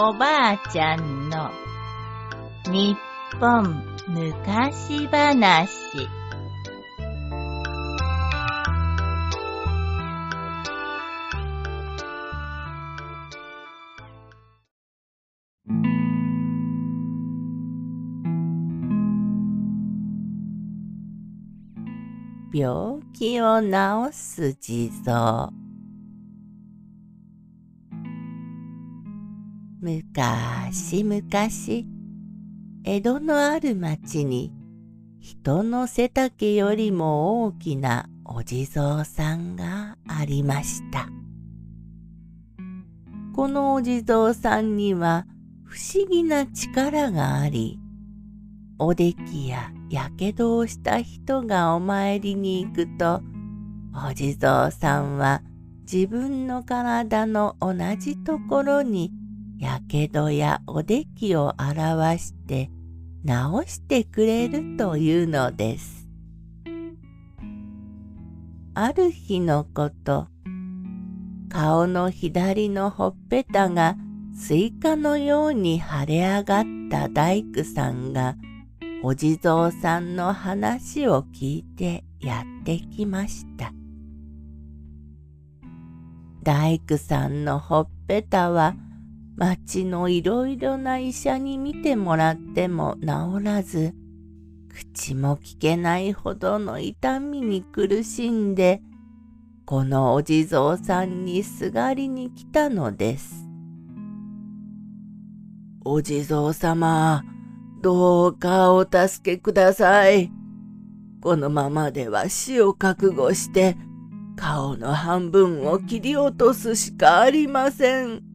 おばあちゃんの日本昔話。病気を治す地蔵。むかしむかし江戸のある町に人の背丈よりも大きなお地蔵さんがありました。このお地蔵さんには不思議な力があり、おできややけどをした人がお参りに行くと、お地蔵さんは自分の体の同じところにやけどやおできを表して治してくれるというのです。ある日のこと、顔の左のほっぺたがスイカのように腫れ上がった大工さんがお地蔵さんの話を聞いてやってきました。大工さんのほっぺたは町のいろいろな医者に診てもらっても治らず、口も聞けないほどの痛みに苦しんで、このお地蔵さんにすがりに来たのです。お地蔵様、どうかお助けください。このままでは死を覚悟して、顔の半分を切り落とすしかありません。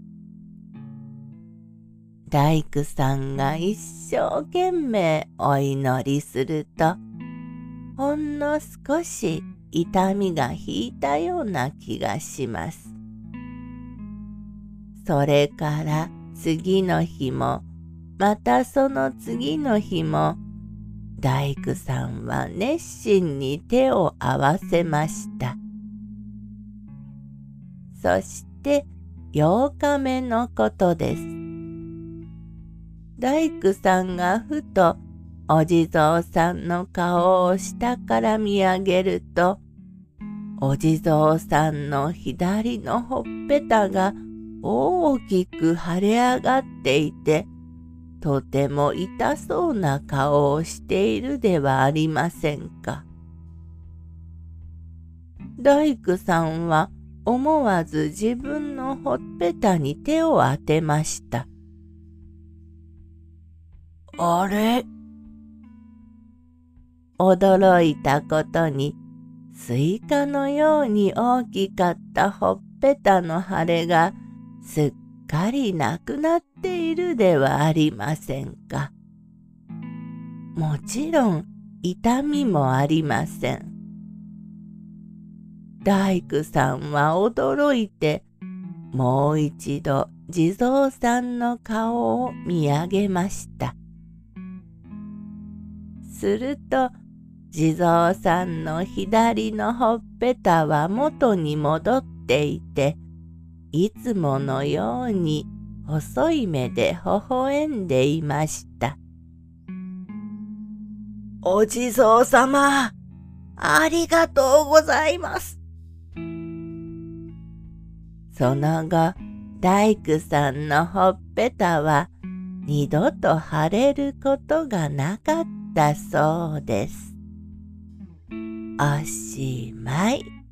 大工さんが一生懸命お祈りすると、ほんの少し痛みが引いたような気がします。それから次の日も、またその次の日も、大工さんは熱心に手を合わせました。そして8日目のことです。大工さんがふとお地蔵さんの顔を下から見上げると、お地蔵さんの左のほっぺたが大きく腫れ上がっていて、とても痛そうな顔をしているではありませんか。大工さんは思わず自分のほっぺたに手を当てました。あれ？驚いたことに、スイカのように大きかったほっぺたの腫れがすっかりなくなっているではありませんか。もちろん痛みもありません。大工さんは驚いてもう一度地蔵さんの顔を見上げました。すると地蔵さんの左のほっぺたは元に戻っていていつものように細い目で微笑んでいました。お地蔵様、ありがとうございます。その後、大工さんのほっぺたは二度と腫れることがなかっただそうです。おしまい。